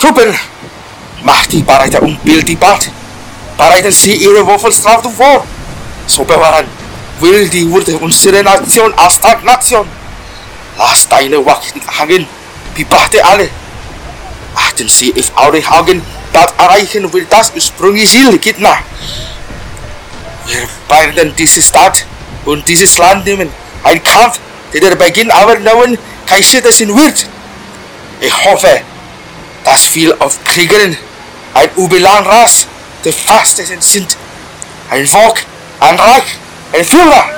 Truppen, macht die bereiter Bild die Bad, bereiten sie ihre Waffelstrafe vor. So bewahren will die Würde unserer Nation als Stagnation. Lass deine Wachen hangen, bewachte alle. Achten Sie auf eure Augen, das erreichen will das ursprüngliche Ziel, Kinder. Wir werden diese Stadt und dieses Land nehmen. Ein Kampf, der der Beginn aber neuen Kaisers sein wird. Ich hoffe, dass wir auf Kriegern ein Ubelan-Ras der Fastesten sind. Ein Volk, ein Reich, ein Führer.